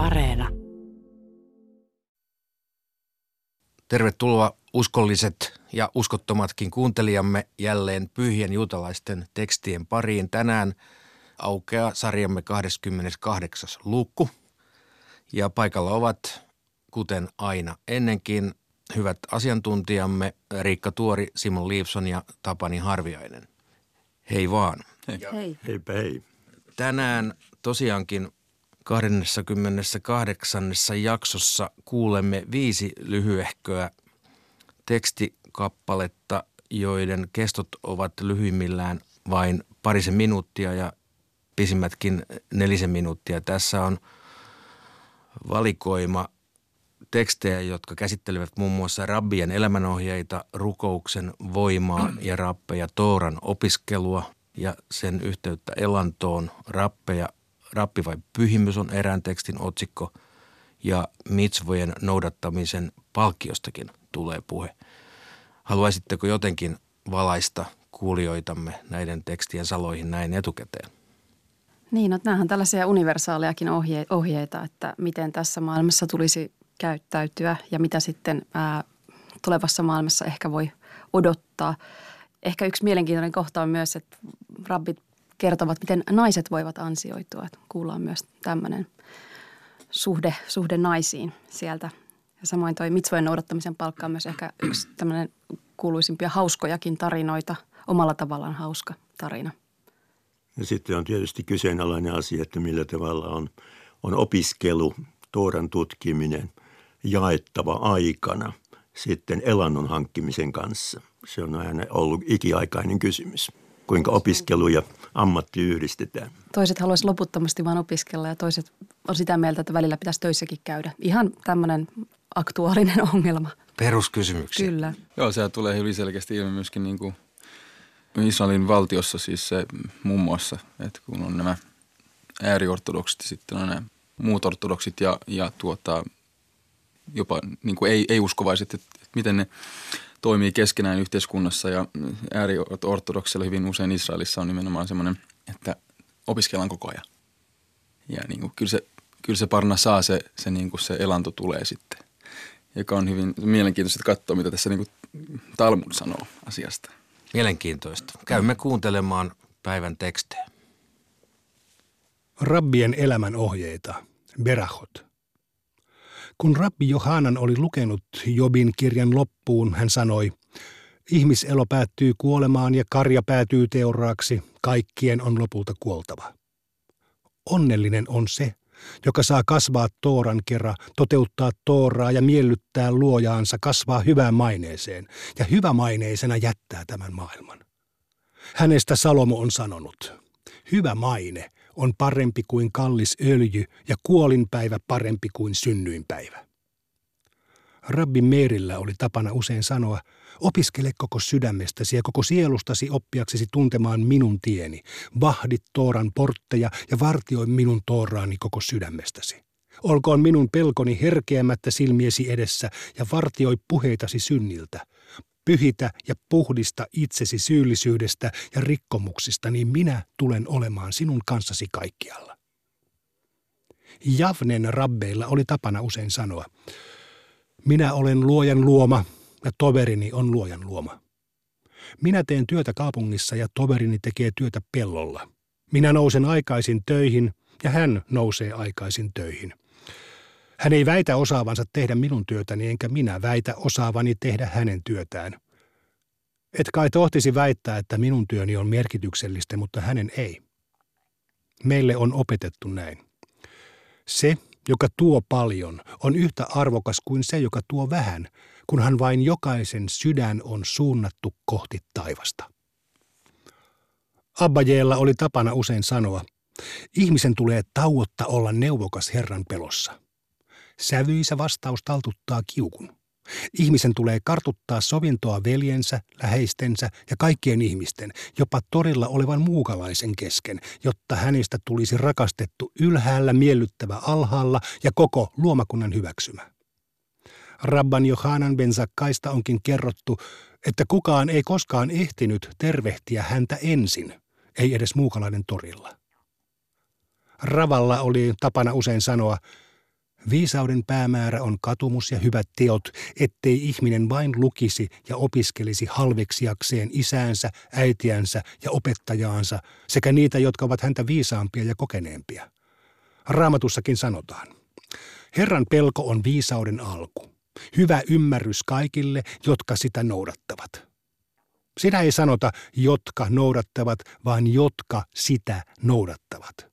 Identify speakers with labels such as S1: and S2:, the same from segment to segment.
S1: Areena.
S2: Tervetuloa uskolliset ja uskottomatkin kuuntelijamme jälleen pyhien juutalaisten tekstien pariin. Tänään aukeaa sarjamme 28. luku. Ja paikalla ovat, kuten aina ennenkin, hyvät asiantuntijamme Riikka Tuori, Simon Liipson ja Tapani Harviainen. Hei vaan.
S3: Hei.
S4: Hei.
S3: Heipä hei.
S2: Tänään tosiaankin 28. jaksossa kuulemme viisi lyhyehköä tekstikappaletta, joiden kestot ovat lyhyimmillään vain parisen minuuttia ja pisimmätkin nelisen minuuttia. Tässä on valikoima tekstejä, jotka käsittelevät muun muassa rabbien elämänohjeita, rukouksen voimaa ja rappeja, Tooran opiskelua ja sen yhteyttä elantoon, rappeja, rappi vai pyhimys on erään tekstin otsikko ja mitzvojen noudattamisen palkkiostakin tulee puhe. Haluaisitteko jotenkin valaista kuulijoitamme näiden tekstien saloihin näin etukäteen?
S4: Niin, no, on tällaisia universaalejakin ohje- ohjeita, että miten tässä maailmassa tulisi käyttäytyä ja mitä sitten ää, tulevassa maailmassa ehkä voi odottaa. Ehkä yksi mielenkiintoinen kohta on myös, että rabbit kertovat, miten naiset voivat ansioitua. Kuullaan myös tämmöinen suhde, suhde naisiin sieltä. Ja samoin toi mitzvojen noudattamisen palkka on myös ehkä yksi tämmöinen kuuluisimpia hauskojakin tarinoita, omalla tavallaan hauska tarina.
S3: Ja sitten on tietysti kyseenalainen asia, että millä tavalla on, on opiskelu, Tooran tutkiminen jaettava aikana sitten elannon hankkimisen kanssa. Se on aina ollut ikiaikainen kysymys. Kuinka opiskelu ja ammatti yhdistetään.
S4: Toiset haluaisivat loputtomasti vain opiskella ja toiset on sitä mieltä, että välillä pitäisi töissäkin käydä. Ihan tämmöinen aktuaalinen ongelma.
S2: Peruskysymyksiä.
S4: Kyllä.
S1: Joo, se tulee hyvin selkeästi ilmi myöskin niin kuin Israelin valtiossa siis se muun muassa, että kun on nämä ääriortodoksit ja sitten on nämä muut ortodoksit ja, ja tuota, jopa niin kuin ei, ei-uskovaiset, että, että miten ne toimii keskenään yhteiskunnassa ja ääriortodoksilla hyvin usein Israelissa on nimenomaan semmoinen, että opiskellaan koko ajan. Ja niin kuin, kyllä, se, kyllä se parna saa, se, se, niin kuin se elanto tulee sitten, joka on hyvin mielenkiintoista katsoa, mitä tässä niin kuin Talmud sanoo asiasta.
S2: Mielenkiintoista. Käymme kuuntelemaan päivän tekstejä.
S5: Rabbien elämän ohjeita, Berahot. Kun rabbi Johanan oli lukenut Jobin kirjan loppuun, hän sanoi, ihmiselo päättyy kuolemaan ja karja päätyy teuraaksi, kaikkien on lopulta kuoltava. Onnellinen on se, joka saa kasvaa Tooran kerran, toteuttaa Tooraa ja miellyttää luojaansa, kasvaa hyvään maineeseen ja hyvämaineisena jättää tämän maailman. Hänestä Salomo on sanonut, hyvä maine on parempi kuin kallis öljy ja kuolinpäivä parempi kuin synnyinpäivä. Rabbi Meerillä oli tapana usein sanoa, opiskele koko sydämestäsi ja koko sielustasi oppiaksesi tuntemaan minun tieni. Vahdit Tooran portteja ja vartioi minun Tooraani koko sydämestäsi. Olkoon minun pelkoni herkeämättä silmiesi edessä ja vartioi puheitasi synniltä. Pyhitä ja puhdista itsesi syyllisyydestä ja rikkomuksista, niin minä tulen olemaan sinun kanssasi kaikkialla. Javnen rabbeilla oli tapana usein sanoa, minä olen luojan luoma ja toverini on luojan luoma. Minä teen työtä kaupungissa ja toverini tekee työtä pellolla. Minä nousen aikaisin töihin ja hän nousee aikaisin töihin. Hän ei väitä osaavansa tehdä minun työtäni, enkä minä väitä osaavani tehdä hänen työtään. Et kai tohtisi väittää, että minun työni on merkityksellistä, mutta hänen ei. Meille on opetettu näin. Se, joka tuo paljon, on yhtä arvokas kuin se, joka tuo vähän, kunhan vain jokaisen sydän on suunnattu kohti taivasta. Abbajeella oli tapana usein sanoa, ihmisen tulee tauotta olla neuvokas Herran pelossa. Sävyisä vastaus taltuttaa kiukun. Ihmisen tulee kartuttaa sovintoa veljensä, läheistensä ja kaikkien ihmisten, jopa torilla olevan muukalaisen kesken, jotta hänestä tulisi rakastettu ylhäällä miellyttävä alhaalla ja koko luomakunnan hyväksymä. Rabban Johanan ben Zakkaista onkin kerrottu, että kukaan ei koskaan ehtinyt tervehtiä häntä ensin, ei edes muukalainen torilla. Ravalla oli tapana usein sanoa, Viisauden päämäärä on katumus ja hyvät teot, ettei ihminen vain lukisi ja opiskelisi halveksiakseen isäänsä, äitiänsä ja opettajaansa sekä niitä, jotka ovat häntä viisaampia ja kokeneempia. Raamatussakin sanotaan, Herran pelko on viisauden alku, hyvä ymmärrys kaikille, jotka sitä noudattavat. Sinä ei sanota, jotka noudattavat, vaan jotka sitä noudattavat.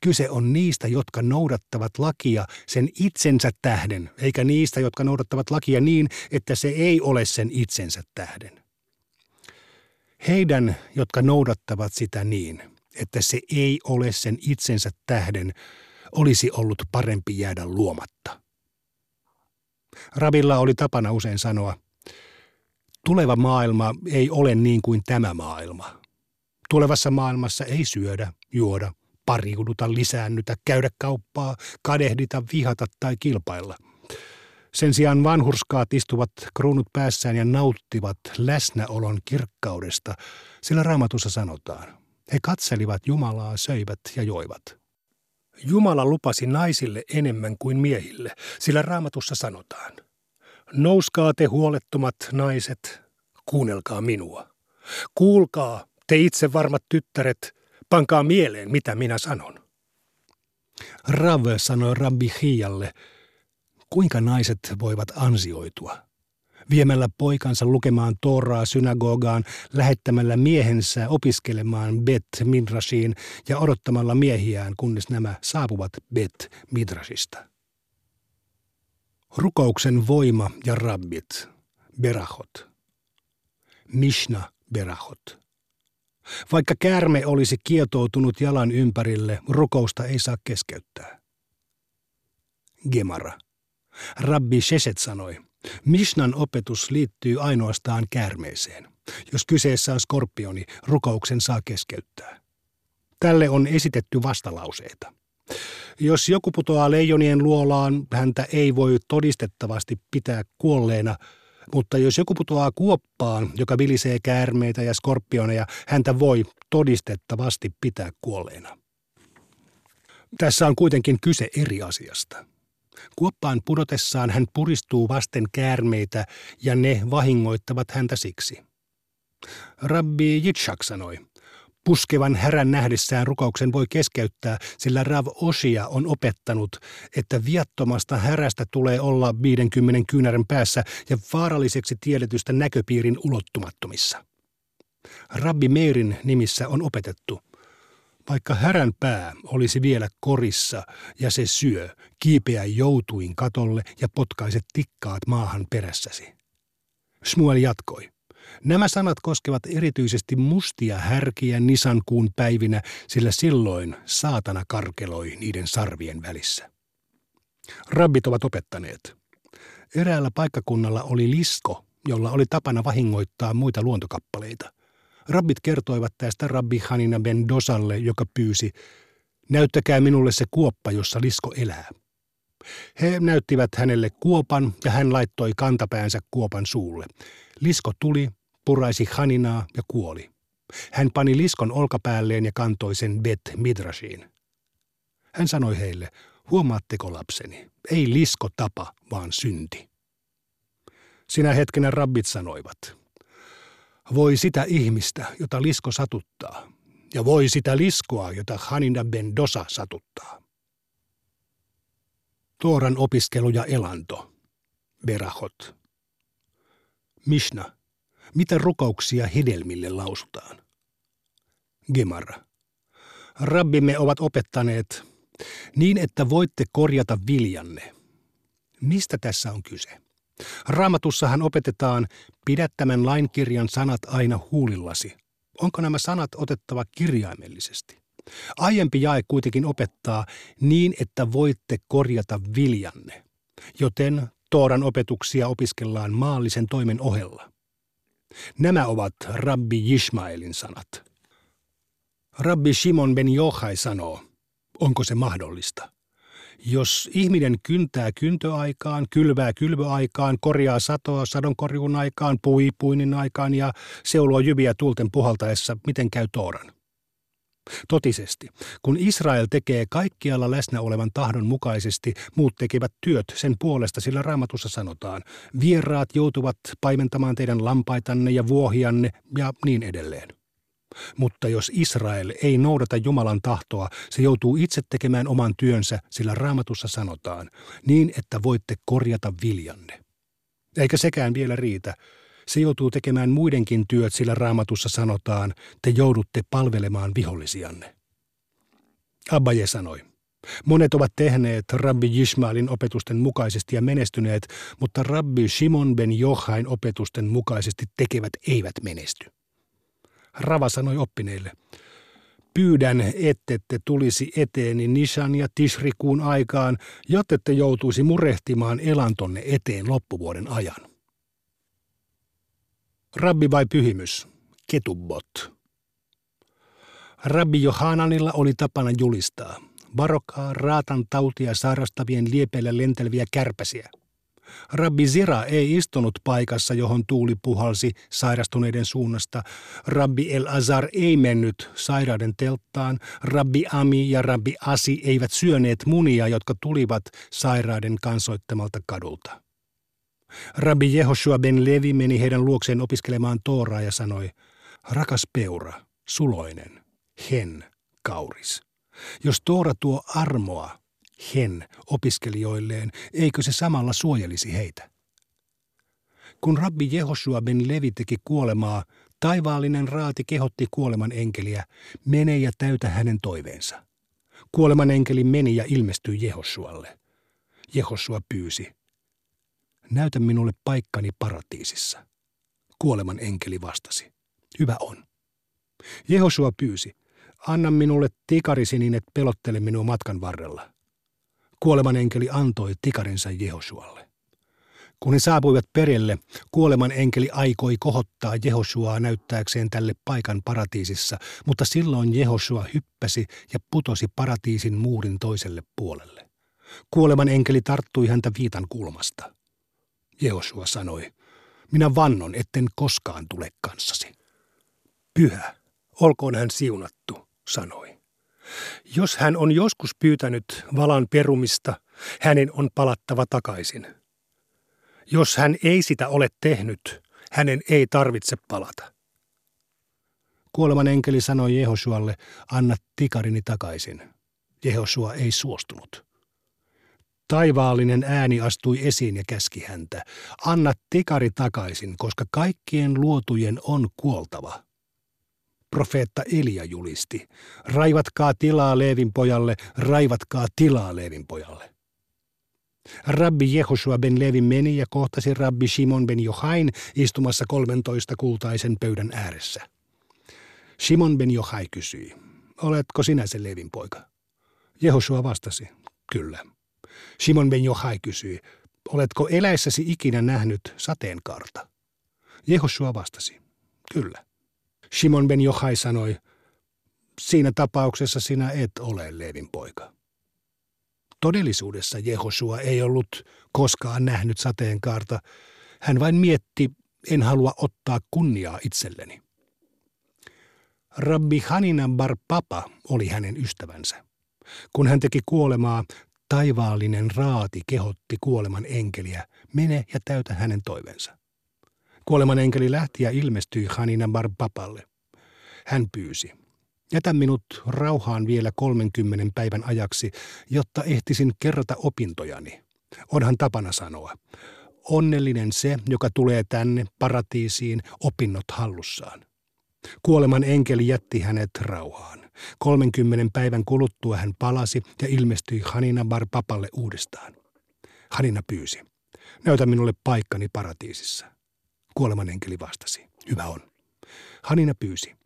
S5: Kyse on niistä, jotka noudattavat lakia sen itsensä tähden, eikä niistä, jotka noudattavat lakia niin, että se ei ole sen itsensä tähden. Heidän, jotka noudattavat sitä niin, että se ei ole sen itsensä tähden, olisi ollut parempi jäädä luomatta. Rabilla oli tapana usein sanoa, tuleva maailma ei ole niin kuin tämä maailma. Tulevassa maailmassa ei syödä, juoda, pariuduta, lisäännytä, käydä kauppaa, kadehdita, vihata tai kilpailla. Sen sijaan vanhurskaat istuvat kruunut päässään ja nauttivat läsnäolon kirkkaudesta, sillä raamatussa sanotaan. He katselivat Jumalaa, söivät ja joivat. Jumala lupasi naisille enemmän kuin miehille, sillä raamatussa sanotaan. Nouskaa te huolettomat naiset, kuunnelkaa minua. Kuulkaa, te itse varmat tyttäret, Pankaa mieleen, mitä minä sanon. Rav sanoi Rabbi Hialle, kuinka naiset voivat ansioitua. Viemällä poikansa lukemaan Toraa synagogaan, lähettämällä miehensä opiskelemaan Bet Midrashiin ja odottamalla miehiään, kunnes nämä saapuvat Bet Midrashista. Rukouksen voima ja rabbit, berahot. Mishna berahot. Vaikka käärme olisi kietoutunut jalan ympärille, rukousta ei saa keskeyttää. Gemara. Rabbi Sheset sanoi, Mishnan opetus liittyy ainoastaan käärmeeseen. Jos kyseessä on skorpioni, rukouksen saa keskeyttää. Tälle on esitetty vastalauseita. Jos joku putoaa leijonien luolaan, häntä ei voi todistettavasti pitää kuolleena – mutta jos joku putoaa kuoppaan, joka vilisee käärmeitä ja skorpioneja, häntä voi todistettavasti pitää kuolleena. Tässä on kuitenkin kyse eri asiasta. Kuoppaan pudotessaan hän puristuu vasten käärmeitä ja ne vahingoittavat häntä siksi. Rabbi Jitschak sanoi, Puskevan härän nähdessään rukouksen voi keskeyttää, sillä Rav Osia on opettanut, että viattomasta härästä tulee olla 50 kyynärän päässä ja vaaralliseksi tiedetystä näköpiirin ulottumattomissa. Rabbi Meirin nimissä on opetettu, vaikka härän pää olisi vielä korissa ja se syö, kiipeä joutuin katolle ja potkaiset tikkaat maahan perässäsi. Smuel jatkoi. Nämä sanat koskevat erityisesti mustia härkiä nisankuun päivinä, sillä silloin saatana karkeloi niiden sarvien välissä. Rabbit ovat opettaneet. Eräällä paikkakunnalla oli lisko, jolla oli tapana vahingoittaa muita luontokappaleita. Rabbit kertoivat tästä rabbi Hanina ben Dosalle, joka pyysi, näyttäkää minulle se kuoppa, jossa lisko elää. He näyttivät hänelle kuopan ja hän laittoi kantapäänsä kuopan suulle. Lisko tuli, puraisi Haninaa ja kuoli. Hän pani liskon olkapäälleen ja kantoi sen Bet Midrashiin. Hän sanoi heille, huomaatteko lapseni, ei lisko tapa, vaan synti. Sinä hetkenä rabbit sanoivat, voi sitä ihmistä, jota lisko satuttaa, ja voi sitä liskoa, jota Hanina ben Dosa satuttaa. Tooran opiskelu ja elanto. Berahot. Mishna. Mitä rukouksia hedelmille lausutaan? Gemara. Rabbimme ovat opettaneet niin, että voitte korjata viljanne. Mistä tässä on kyse? Raamatussahan opetetaan, pidä tämän lainkirjan sanat aina huulillasi. Onko nämä sanat otettava kirjaimellisesti? Aiempi jae kuitenkin opettaa niin, että voitte korjata viljanne, joten Tooran opetuksia opiskellaan maallisen toimen ohella. Nämä ovat Rabbi Ishmaelin sanat. Rabbi Shimon ben Johai sanoo, onko se mahdollista? Jos ihminen kyntää kyntöaikaan, kylvää kylvöaikaan, korjaa satoa sadonkorjuun aikaan, pui puinin aikaan ja seuloo jyviä tulten puhaltaessa, miten käy Tooran? Totisesti, kun Israel tekee kaikkialla läsnä olevan tahdon mukaisesti, muut tekevät työt sen puolesta, sillä raamatussa sanotaan, vieraat joutuvat paimentamaan teidän lampaitanne ja vuohianne ja niin edelleen. Mutta jos Israel ei noudata Jumalan tahtoa, se joutuu itse tekemään oman työnsä, sillä raamatussa sanotaan, niin että voitte korjata viljanne. Eikä sekään vielä riitä. Se joutuu tekemään muidenkin työt, sillä raamatussa sanotaan, te joudutte palvelemaan vihollisianne. Abbaye sanoi, monet ovat tehneet rabbi Jishmaelin opetusten mukaisesti ja menestyneet, mutta rabbi Shimon ben Johain opetusten mukaisesti tekevät eivät menesty. Rava sanoi oppineille, pyydän, ettette tulisi eteeni Nishan ja Tishrikuun aikaan, jottette joutuisi murehtimaan elantonne eteen loppuvuoden ajan. Rabbi vai pyhimys? Ketubbot. Rabbi Johananilla oli tapana julistaa. Varokaa raatan tautia sairastavien liepeillä lenteleviä kärpäsiä. Rabbi Zira ei istunut paikassa, johon tuuli puhalsi sairastuneiden suunnasta. Rabbi El Azar ei mennyt sairauden telttaan. Rabbi Ami ja Rabbi Asi eivät syöneet munia, jotka tulivat sairaiden kansoittamalta kadulta. Rabbi Jehoshua ben Levi meni heidän luokseen opiskelemaan Tooraa ja sanoi, rakas peura, suloinen, hen, kauris. Jos Toora tuo armoa, hen, opiskelijoilleen, eikö se samalla suojelisi heitä? Kun rabbi Jehoshua ben Levi teki kuolemaa, taivaallinen raati kehotti kuoleman enkeliä, mene ja täytä hänen toiveensa. Kuoleman enkeli meni ja ilmestyi Jehoshualle. Jehoshua pyysi, näytä minulle paikkani paratiisissa. Kuoleman enkeli vastasi, hyvä on. Jehosua pyysi, anna minulle tikarisi niin, että pelottele minua matkan varrella. Kuoleman enkeli antoi tikarinsa Jehosualle. Kun he saapuivat perille, kuoleman enkeli aikoi kohottaa Jehosuaa näyttääkseen tälle paikan paratiisissa, mutta silloin Jehosua hyppäsi ja putosi paratiisin muurin toiselle puolelle. Kuoleman enkeli tarttui häntä viitan kulmasta. Jehosua sanoi, minä vannon, etten koskaan tule kanssasi. Pyhä, olkoon hän siunattu, sanoi. Jos hän on joskus pyytänyt valan perumista, hänen on palattava takaisin. Jos hän ei sitä ole tehnyt, hänen ei tarvitse palata. Kuoleman enkeli sanoi Jehosualle, anna tikarini takaisin. Jehosua ei suostunut. Taivaallinen ääni astui esiin ja käski häntä. Anna tikari takaisin, koska kaikkien luotujen on kuoltava. Profeetta Elia julisti. Raivatkaa tilaa Leevin pojalle, raivatkaa tilaa Leevin pojalle. Rabbi Jehoshua ben Levi meni ja kohtasi rabbi Simon ben Johain istumassa 13 kultaisen pöydän ääressä. Simon ben Johai kysyi, oletko sinä se Levin poika? Jehoshua vastasi, kyllä. Simon ben Johai kysyi, oletko eläessäsi ikinä nähnyt sateenkarta? Jehoshua vastasi, kyllä. Simon ben Johai sanoi, siinä tapauksessa sinä et ole Leevin poika. Todellisuudessa Jehosua ei ollut koskaan nähnyt sateenkaarta. Hän vain mietti, en halua ottaa kunniaa itselleni. Rabbi Hanina bar Papa oli hänen ystävänsä. Kun hän teki kuolemaa, Taivaallinen raati kehotti kuoleman enkeliä, mene ja täytä hänen toivensa. Kuoleman enkeli lähti ja ilmestyi Hanina Barbapalle. Hän pyysi, jätä minut rauhaan vielä 30 päivän ajaksi, jotta ehtisin kerrata opintojani. Onhan tapana sanoa, onnellinen se, joka tulee tänne paratiisiin opinnot hallussaan. Kuoleman enkeli jätti hänet rauhaan. 30 päivän kuluttua hän palasi ja ilmestyi Hanina Bar Papalle uudestaan. Hanina pyysi, näytä minulle paikkani paratiisissa. Kuoleman enkeli vastasi, hyvä on. Hanina pyysi,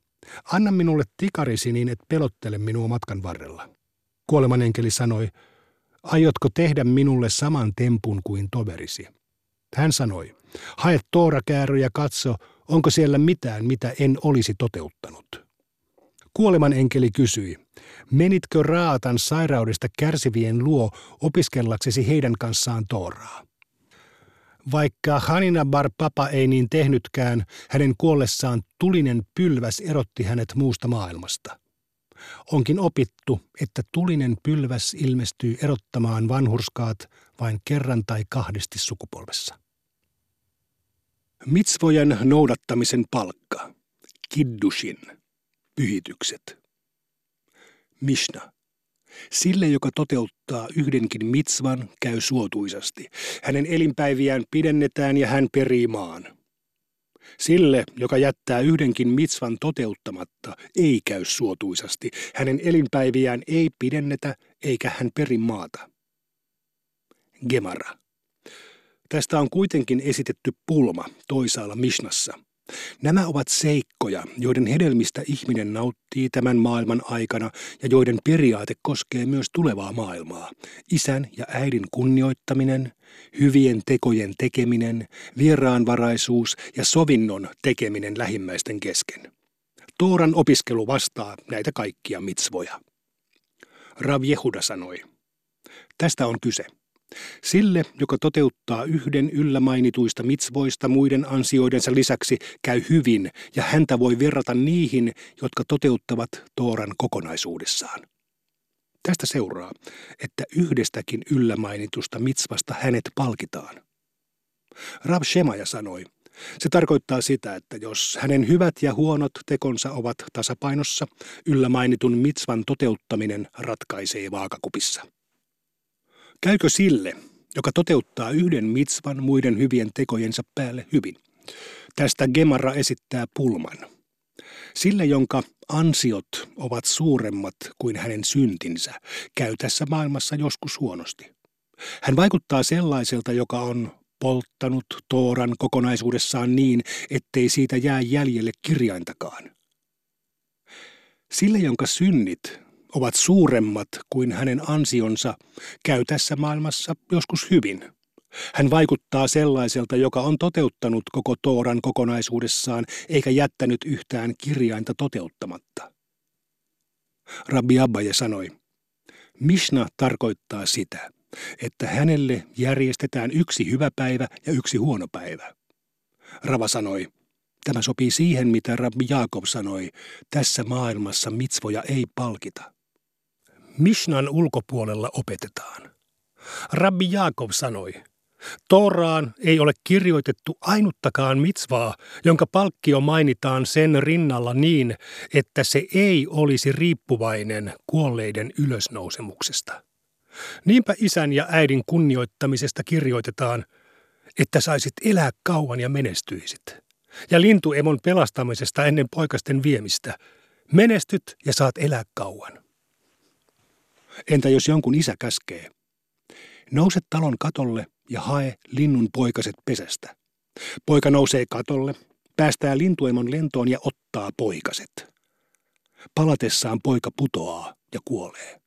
S5: anna minulle tikarisi niin, et pelottele minua matkan varrella. Kuoleman enkeli sanoi, aiotko tehdä minulle saman tempun kuin toverisi? Hän sanoi, hae toorakäärö ja katso, onko siellä mitään, mitä en olisi toteuttanut. Kuoleman enkeli kysyi, menitkö raatan sairaudesta kärsivien luo opiskellaksesi heidän kanssaan Tooraa? Vaikka Hanina Bar Papa ei niin tehnytkään, hänen kuollessaan tulinen pylväs erotti hänet muusta maailmasta. Onkin opittu, että tulinen pylväs ilmestyy erottamaan vanhurskaat vain kerran tai kahdesti sukupolvessa. Mitsvojen noudattamisen palkka. Kiddushin. Pyhitykset. Mishna. Sille, joka toteuttaa yhdenkin mitsvan, käy suotuisasti. Hänen elinpäiviään pidennetään ja hän perii maan. Sille, joka jättää yhdenkin mitsvan toteuttamatta, ei käy suotuisasti. Hänen elinpäiviään ei pidennetä eikä hän peri maata. Gemara. Tästä on kuitenkin esitetty pulma toisaalla Mishnassa – Nämä ovat seikkoja, joiden hedelmistä ihminen nauttii tämän maailman aikana ja joiden periaate koskee myös tulevaa maailmaa. Isän ja äidin kunnioittaminen, hyvien tekojen tekeminen, vieraanvaraisuus ja sovinnon tekeminen lähimmäisten kesken. Tooran opiskelu vastaa näitä kaikkia mitsvoja. Rav Jehuda sanoi, tästä on kyse – Sille, joka toteuttaa yhden yllä mainituista mitsvoista muiden ansioidensa lisäksi, käy hyvin ja häntä voi verrata niihin, jotka toteuttavat Tooran kokonaisuudessaan. Tästä seuraa, että yhdestäkin yllä mainitusta mitsvasta hänet palkitaan. Rav Shemaja sanoi, se tarkoittaa sitä, että jos hänen hyvät ja huonot tekonsa ovat tasapainossa, yllä mainitun mitsvan toteuttaminen ratkaisee vaakakupissa. Käykö sille, joka toteuttaa yhden mitsvan muiden hyvien tekojensa päälle hyvin? Tästä Gemara esittää pulman. Sille, jonka ansiot ovat suuremmat kuin hänen syntinsä, käy tässä maailmassa joskus huonosti. Hän vaikuttaa sellaiselta, joka on polttanut Tooran kokonaisuudessaan niin, ettei siitä jää jäljelle kirjaintakaan. Sille, jonka synnit ovat suuremmat kuin hänen ansionsa, käy tässä maailmassa joskus hyvin. Hän vaikuttaa sellaiselta, joka on toteuttanut koko Tooran kokonaisuudessaan eikä jättänyt yhtään kirjainta toteuttamatta. Rabbi Abbaye sanoi, Mishna tarkoittaa sitä, että hänelle järjestetään yksi hyvä päivä ja yksi huono päivä. Rava sanoi, tämä sopii siihen, mitä Rabbi Jaakob sanoi, tässä maailmassa mitsvoja ei palkita. Mishnan ulkopuolella opetetaan. Rabbi Jaakov sanoi, Toraan ei ole kirjoitettu ainuttakaan mitsvaa, jonka palkkio mainitaan sen rinnalla niin, että se ei olisi riippuvainen kuolleiden ylösnousemuksesta. Niinpä isän ja äidin kunnioittamisesta kirjoitetaan, että saisit elää kauan ja menestyisit. Ja lintuemon pelastamisesta ennen poikasten viemistä. Menestyt ja saat elää kauan. Entä jos jonkun isä käskee? Nouse talon katolle ja hae linnun poikaset pesästä. Poika nousee katolle, päästää lintuemon lentoon ja ottaa poikaset. Palatessaan poika putoaa ja kuolee.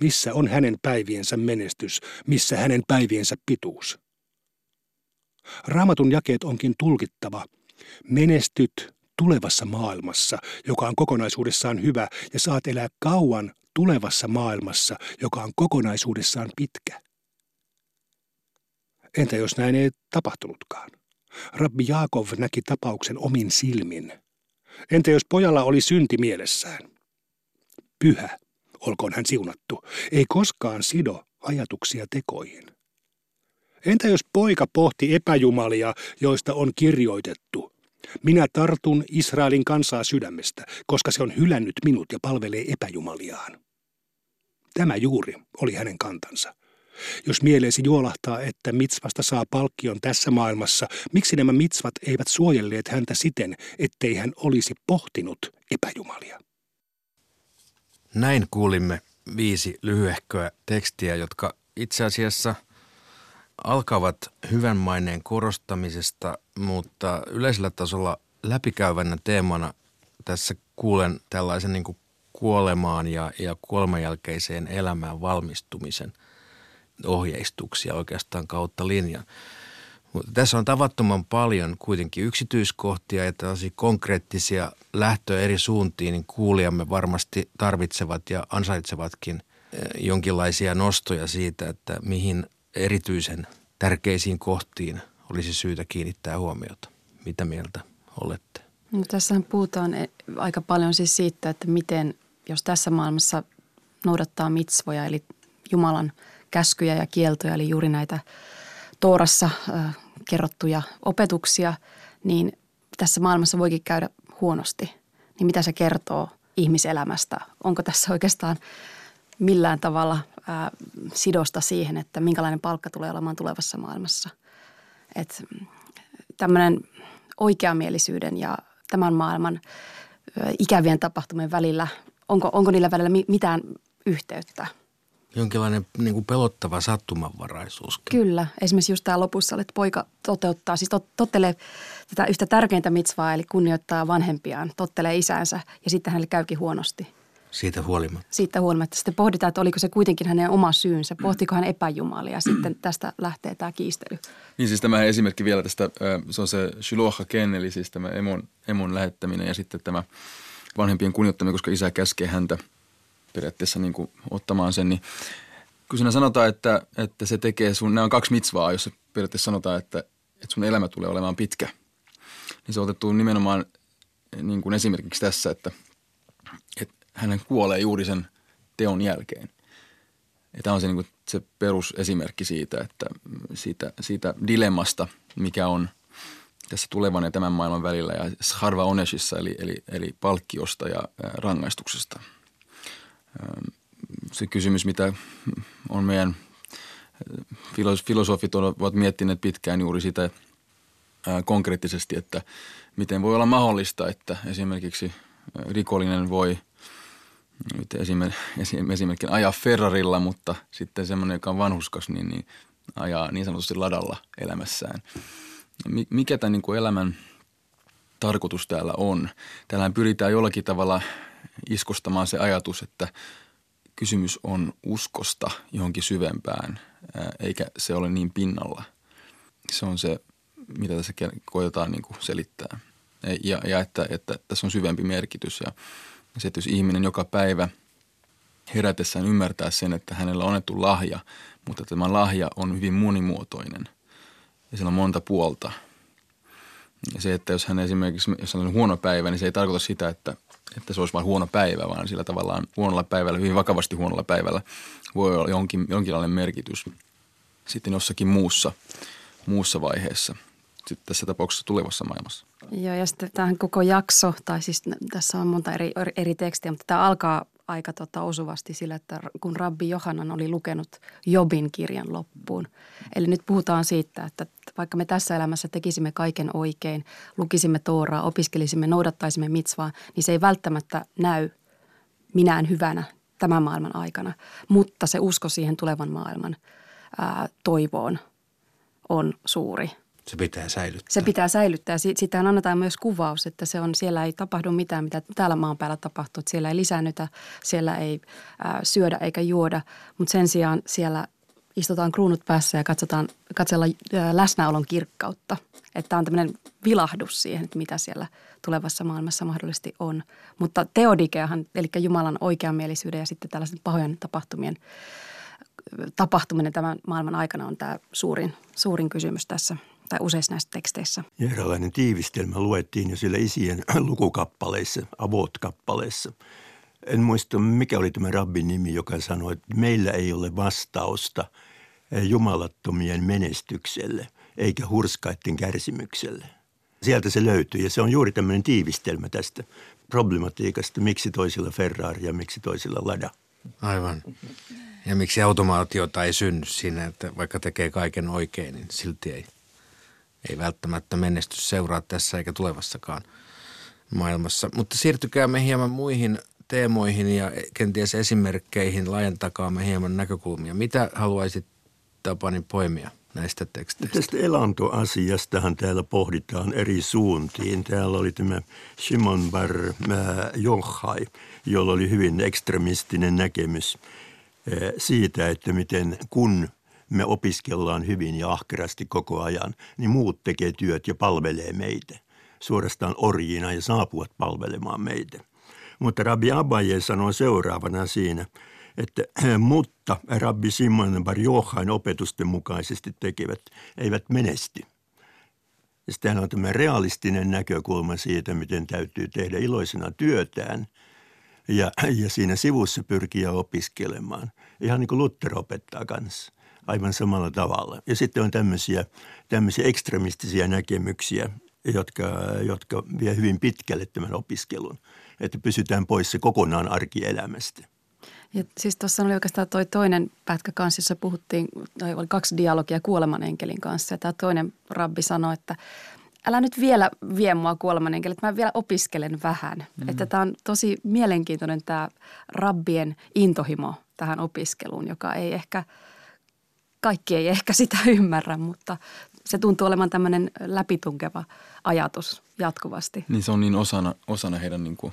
S5: Missä on hänen päiviensä menestys, missä hänen päiviensä pituus? Raamatun jakeet onkin tulkittava. Menestyt tulevassa maailmassa, joka on kokonaisuudessaan hyvä, ja saat elää kauan tulevassa maailmassa, joka on kokonaisuudessaan pitkä. Entä jos näin ei tapahtunutkaan? Rabbi Jaakov näki tapauksen omin silmin. Entä jos pojalla oli synti mielessään? Pyhä, olkoon hän siunattu, ei koskaan sido ajatuksia tekoihin. Entä jos poika pohti epäjumalia, joista on kirjoitettu? Minä tartun Israelin kansaa sydämestä, koska se on hylännyt minut ja palvelee epäjumaliaan. Tämä juuri oli hänen kantansa. Jos mieleesi juolahtaa, että mitsvasta saa palkkion tässä maailmassa, miksi nämä mitsvat eivät suojelleet häntä siten, ettei hän olisi pohtinut epäjumalia?
S2: Näin kuulimme viisi lyhyehköä tekstiä, jotka itse asiassa alkavat hyvän maineen korostamisesta, mutta yleisellä tasolla läpikäyvänä teemana tässä kuulen tällaisen niin kuin kuolemaan ja, ja kuoleman jälkeiseen elämään valmistumisen ohjeistuksia oikeastaan kautta linjan. Mutta tässä on tavattoman paljon kuitenkin yksityiskohtia ja tällaisia konkreettisia lähtöjä eri suuntiin, niin kuulijamme varmasti tarvitsevat ja ansaitsevatkin eh, jonkinlaisia nostoja siitä, että mihin erityisen tärkeisiin kohtiin olisi syytä kiinnittää huomiota. Mitä mieltä olette?
S4: No, tässähän puhutaan e- aika paljon siis siitä, että miten, jos tässä maailmassa noudattaa mitsvoja, eli Jumalan käskyjä ja kieltoja, eli juuri näitä Toorassa äh, kerrottuja opetuksia, niin tässä maailmassa voikin käydä huonosti. Niin mitä se kertoo ihmiselämästä? Onko tässä oikeastaan millään tavalla ää, sidosta siihen, että minkälainen palkka tulee olemaan tulevassa maailmassa? Et tämmöinen oikeamielisyyden ja tämän maailman ää, ikävien tapahtumien välillä, onko, onko niillä välillä mitään yhteyttä?
S2: Jonkinlainen niin kuin pelottava sattumanvaraisuus.
S4: Kyllä. Esimerkiksi just tämä lopussa, että poika toteuttaa, siis tot, tottelee tätä yhtä tärkeintä mitsvaa, eli kunnioittaa vanhempiaan, tottelee isänsä ja sitten hänelle käykin huonosti.
S2: Siitä huolimatta.
S4: Siitä huolimatta. Sitten pohditaan, että oliko se kuitenkin hänen oma syynsä. Pohtiko hän epäjumalia. Sitten tästä lähtee tämä kiistely.
S1: Niin siis tämä esimerkki vielä tästä, se on se Shiloha Ken, eli siis tämä emon, emon lähettäminen ja sitten tämä vanhempien kunnioittaminen, koska isä käskee häntä periaatteessa niin kuin ottamaan sen. Niin kun siinä sanotaan, että, että se tekee sun, nämä on kaksi mitsvaa, jossa periaatteessa sanotaan, että, että sun elämä tulee olemaan pitkä. Niin se on otettu nimenomaan niin kuin esimerkiksi tässä, että, hänen kuolee juuri sen teon jälkeen. Ja tämä on se, niin kuin se perusesimerkki siitä, että siitä, siitä dilemmasta, mikä on tässä tulevan ja tämän maailman välillä ja harva oneshissa, eli, eli, eli palkkiosta ja rangaistuksesta. Se kysymys, mitä on meidän filosofit ovat miettineet pitkään juuri sitä konkreettisesti, että miten voi olla mahdollista, että esimerkiksi rikollinen voi – nyt esimerkiksi ajaa Ferrarilla, mutta sitten semmoinen, joka on vanhuskas, niin, niin ajaa niin sanotusti ladalla elämässään. Mikä tämän niin kuin elämän tarkoitus täällä on? Täällä pyritään jollakin tavalla iskostamaan se ajatus, että kysymys on uskosta johonkin syvempään, eikä se ole niin pinnalla. Se on se, mitä tässä koetaan niin kuin selittää. Ja, ja että, että tässä on syvempi merkitys ja – se, että jos ihminen joka päivä herätessään ymmärtää sen, että hänellä on annettu lahja, mutta tämä lahja on hyvin monimuotoinen ja sillä on monta puolta. Ja se, että jos hän esimerkiksi, jos hän on huono päivä, niin se ei tarkoita sitä, että, että se olisi vain huono päivä, vaan sillä tavallaan huonolla päivällä, hyvin vakavasti huonolla päivällä voi olla jonkin, jonkinlainen merkitys sitten jossakin muussa, muussa vaiheessa – sitten tässä tapauksessa tulevassa maailmassa.
S4: Joo, ja sitten tähän koko jakso, tai siis tässä on monta eri, eri tekstiä, mutta tämä alkaa aika tota osuvasti sillä, että kun Rabbi Johanan oli lukenut Jobin kirjan loppuun. Eli nyt puhutaan siitä, että vaikka me tässä elämässä tekisimme kaiken oikein, lukisimme Tooraa, opiskelisimme, noudattaisimme mitsvaa, niin se ei välttämättä näy minään hyvänä tämän maailman aikana. Mutta se usko siihen tulevan maailman ää, toivoon on suuri –
S2: se pitää säilyttää.
S4: Se pitää säilyttää. Sitähän annetaan myös kuvaus, että se on, siellä ei tapahdu mitään, mitä täällä maan päällä tapahtuu. Että siellä ei lisäännytä, siellä ei ää, syödä eikä juoda, mutta sen sijaan siellä istutaan kruunut päässä ja katsotaan, katsella ää, läsnäolon kirkkautta. Että tämä on tämmöinen vilahdus siihen, että mitä siellä tulevassa maailmassa mahdollisesti on. Mutta teodikeahan, eli Jumalan oikeamielisyyden ja sitten tällaisen pahojen tapahtumien tapahtuminen tämän maailman aikana on tämä suurin, suurin kysymys tässä tai useissa näissä teksteissä.
S3: Ja eräänlainen tiivistelmä luettiin jo sillä isien lukukappaleissa, avot-kappaleissa. En muista, mikä oli tämä rabbin nimi, joka sanoi, että meillä ei ole vastausta jumalattomien menestykselle eikä hurskaiden kärsimykselle. Sieltä se löytyy ja se on juuri tämmöinen tiivistelmä tästä problematiikasta, miksi toisilla Ferrari ja miksi toisilla Lada.
S2: Aivan. Ja miksi automaatiota ei synny siinä, että vaikka tekee kaiken oikein, niin silti ei ei välttämättä menestys seuraa tässä eikä tulevassakaan maailmassa. Mutta siirtykäämme hieman muihin teemoihin ja kenties esimerkkeihin, laajentakaamme hieman näkökulmia. Mitä haluaisit Tapani poimia näistä teksteistä?
S3: Tästä elantoasiastahan täällä pohditaan eri suuntiin. Täällä oli tämä Shimon Bar Johai, jolla oli hyvin ekstremistinen näkemys siitä, että miten kun – me opiskellaan hyvin ja ahkerasti koko ajan, niin muut tekee työt ja palvelee meitä. Suorastaan orjina ja saapuvat palvelemaan meitä. Mutta Rabbi Abaye sanoo seuraavana siinä, että mutta Rabbi Simon Bar Johain opetusten mukaisesti tekevät eivät menesty. Ja sitten on tämä realistinen näkökulma siitä, miten täytyy tehdä iloisena työtään ja, ja siinä sivussa pyrkiä opiskelemaan. Ihan niin kuin Luther opettaa kanssa aivan samalla tavalla. Ja sitten on tämmöisiä, tämmöisiä ekstremistisiä näkemyksiä, jotka, jotka vie hyvin pitkälle tämän opiskelun, että pysytään pois se kokonaan arkielämästä.
S4: Ja siis tuossa oli oikeastaan toi toinen pätkä kanssa, jossa puhuttiin, oli kaksi dialogia kuoleman enkelin kanssa. Ja tämä toinen rabbi sanoi, että älä nyt vielä vie mua kuoleman enkelin, että mä vielä opiskelen vähän. Mm. Että tämä on tosi mielenkiintoinen tämä rabbien intohimo tähän opiskeluun, joka ei ehkä, kaikki ei ehkä sitä ymmärrä, mutta se tuntuu olevan tämmöinen läpitunkeva ajatus jatkuvasti.
S1: Niin se on niin osana, osana heidän niin kuin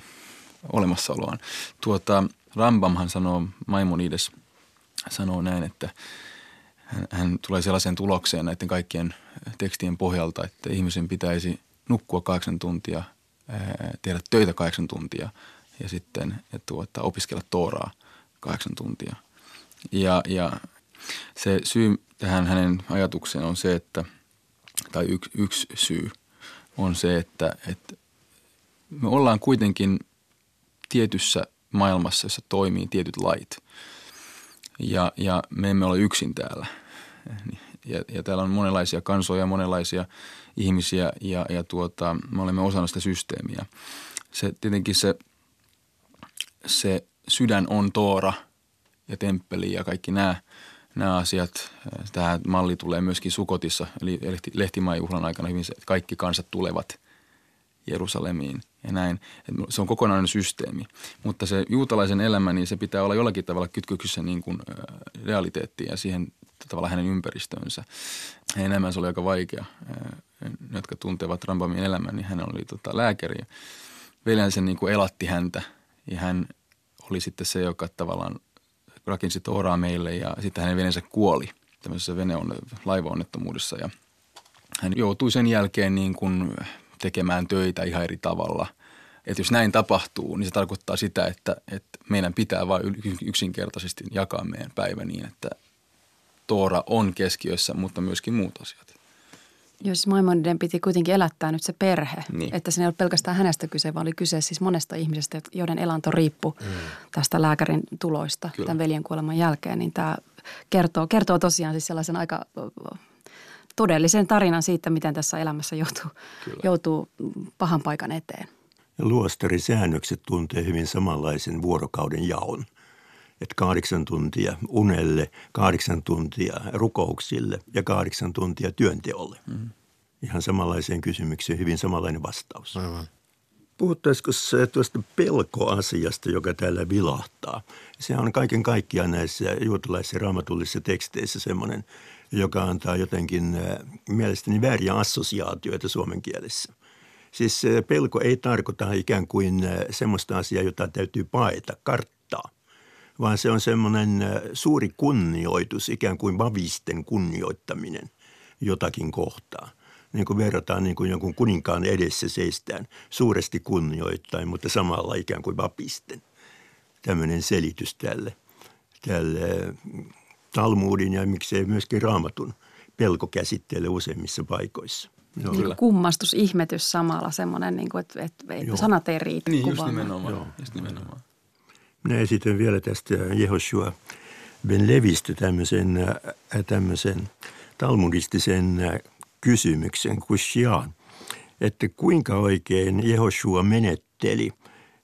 S1: olemassaoloaan. Tuota, Rambamhan sanoo, Maimonides sanoo näin, että hän, hän tulee sellaiseen tulokseen näiden kaikkien tekstien pohjalta, että ihmisen pitäisi nukkua kahdeksan tuntia, tehdä töitä kahdeksan tuntia ja sitten tuota, opiskella Tooraa kahdeksan tuntia. Ja, ja se syy tähän hänen ajatukseen on se, että, tai yksi, yksi syy on se, että, että me ollaan kuitenkin tietyssä maailmassa, jossa toimii tietyt lait. Ja, ja me emme ole yksin täällä. Ja, ja täällä on monenlaisia kansoja, monenlaisia ihmisiä ja, ja tuota, me olemme osana sitä systeemiä. Se, tietenkin se, se sydän on Toora ja temppeli ja kaikki nämä, nämä asiat. Tämä malli tulee myöskin Sukotissa, eli lehtimaajuhlan aikana hyvin se, että kaikki kansat tulevat Jerusalemiin ja näin. Se on kokonainen systeemi. Mutta se juutalaisen elämä, niin se pitää olla jollakin tavalla kytkökyssä niin kuin realiteettiin ja siihen tavallaan hänen ympäristönsä. Hänen elämänsä oli aika vaikea. Jotka tuntevat Rambamin elämän, niin hän oli tota, lääkäri. Veljensä niin kuin elatti häntä ja hän oli sitten se, joka tavallaan rakensi Tooraa meille ja sitten hänen veneensä kuoli tämmöisessä veneonne, laivaonnettomuudessa ja hän joutui sen jälkeen niin kuin tekemään töitä ihan eri tavalla. Että jos näin tapahtuu, niin se tarkoittaa sitä, että, että meidän pitää vain yksinkertaisesti jakaa meidän päivä niin, että Toora on keskiössä, mutta myöskin muut asiat.
S4: Joo, siis Maimoniden piti kuitenkin elättää nyt se perhe. Niin. Että se ei ole pelkästään hänestä kyse, vaan oli kyse siis monesta ihmisestä, joiden elanto riippui mm. tästä lääkärin tuloista Kyllä. tämän veljen kuoleman jälkeen. Niin tämä kertoo, kertoo tosiaan siis sellaisen aika todellisen tarinan siitä, miten tässä elämässä joutuu, joutuu pahan paikan eteen.
S3: Luostarisäännökset tuntee hyvin samanlaisen vuorokauden jaon. Että kahdeksan tuntia unelle, kahdeksan tuntia rukouksille ja kahdeksan tuntia työnteolle. Mm. Ihan samanlaiseen kysymykseen hyvin samanlainen vastaus. Aivan. Puhuttaisiko se tuosta pelkoasiasta, joka täällä vilahtaa? Se on kaiken kaikkiaan näissä juutalaisissa raamatullisissa teksteissä semmoinen joka antaa jotenkin äh, mielestäni vääriä assosiaatioita suomen kielessä. Siis äh, pelko ei tarkoita ikään kuin äh, semmoista asiaa, jota täytyy paeta, karttaa, vaan se on semmoinen suuri kunnioitus, ikään kuin vavisten kunnioittaminen jotakin kohtaa. Niin kuin verrataan niin kuin jonkun kuninkaan edessä seistään suuresti kunnioittain, mutta samalla ikään kuin vapisten. Tämmöinen selitys tälle, tälle Talmudin ja miksei myöskin raamatun pelkokäsitteelle useimmissa paikoissa.
S4: Joo. Niin kummastus, ihmetys samalla, semmoinen, niin kuin, että, että, että sanat ei riitä
S1: niin, just nimenomaan, Joo. just nimenomaan.
S3: Minä esitän vielä tästä Jehoshua Ben Levistä tämmöisen, äh, tämmöisen talmudistisen äh, kysymyksen, kushiaan, että kuinka oikein Jehoshua menetteli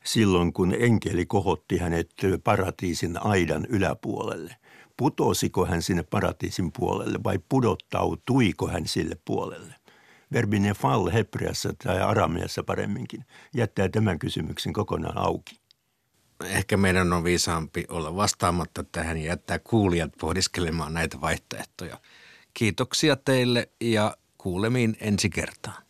S3: silloin, kun enkeli kohotti hänet paratiisin aidan yläpuolelle – putosiko hän sinne paratiisin puolelle vai pudottautuiko hän sille puolelle. Verbi nefal hebreassa tai arameassa paremminkin jättää tämän kysymyksen kokonaan auki.
S2: Ehkä meidän on viisaampi olla vastaamatta tähän ja jättää kuulijat pohdiskelemaan näitä vaihtoehtoja. Kiitoksia teille ja kuulemiin ensi kertaan.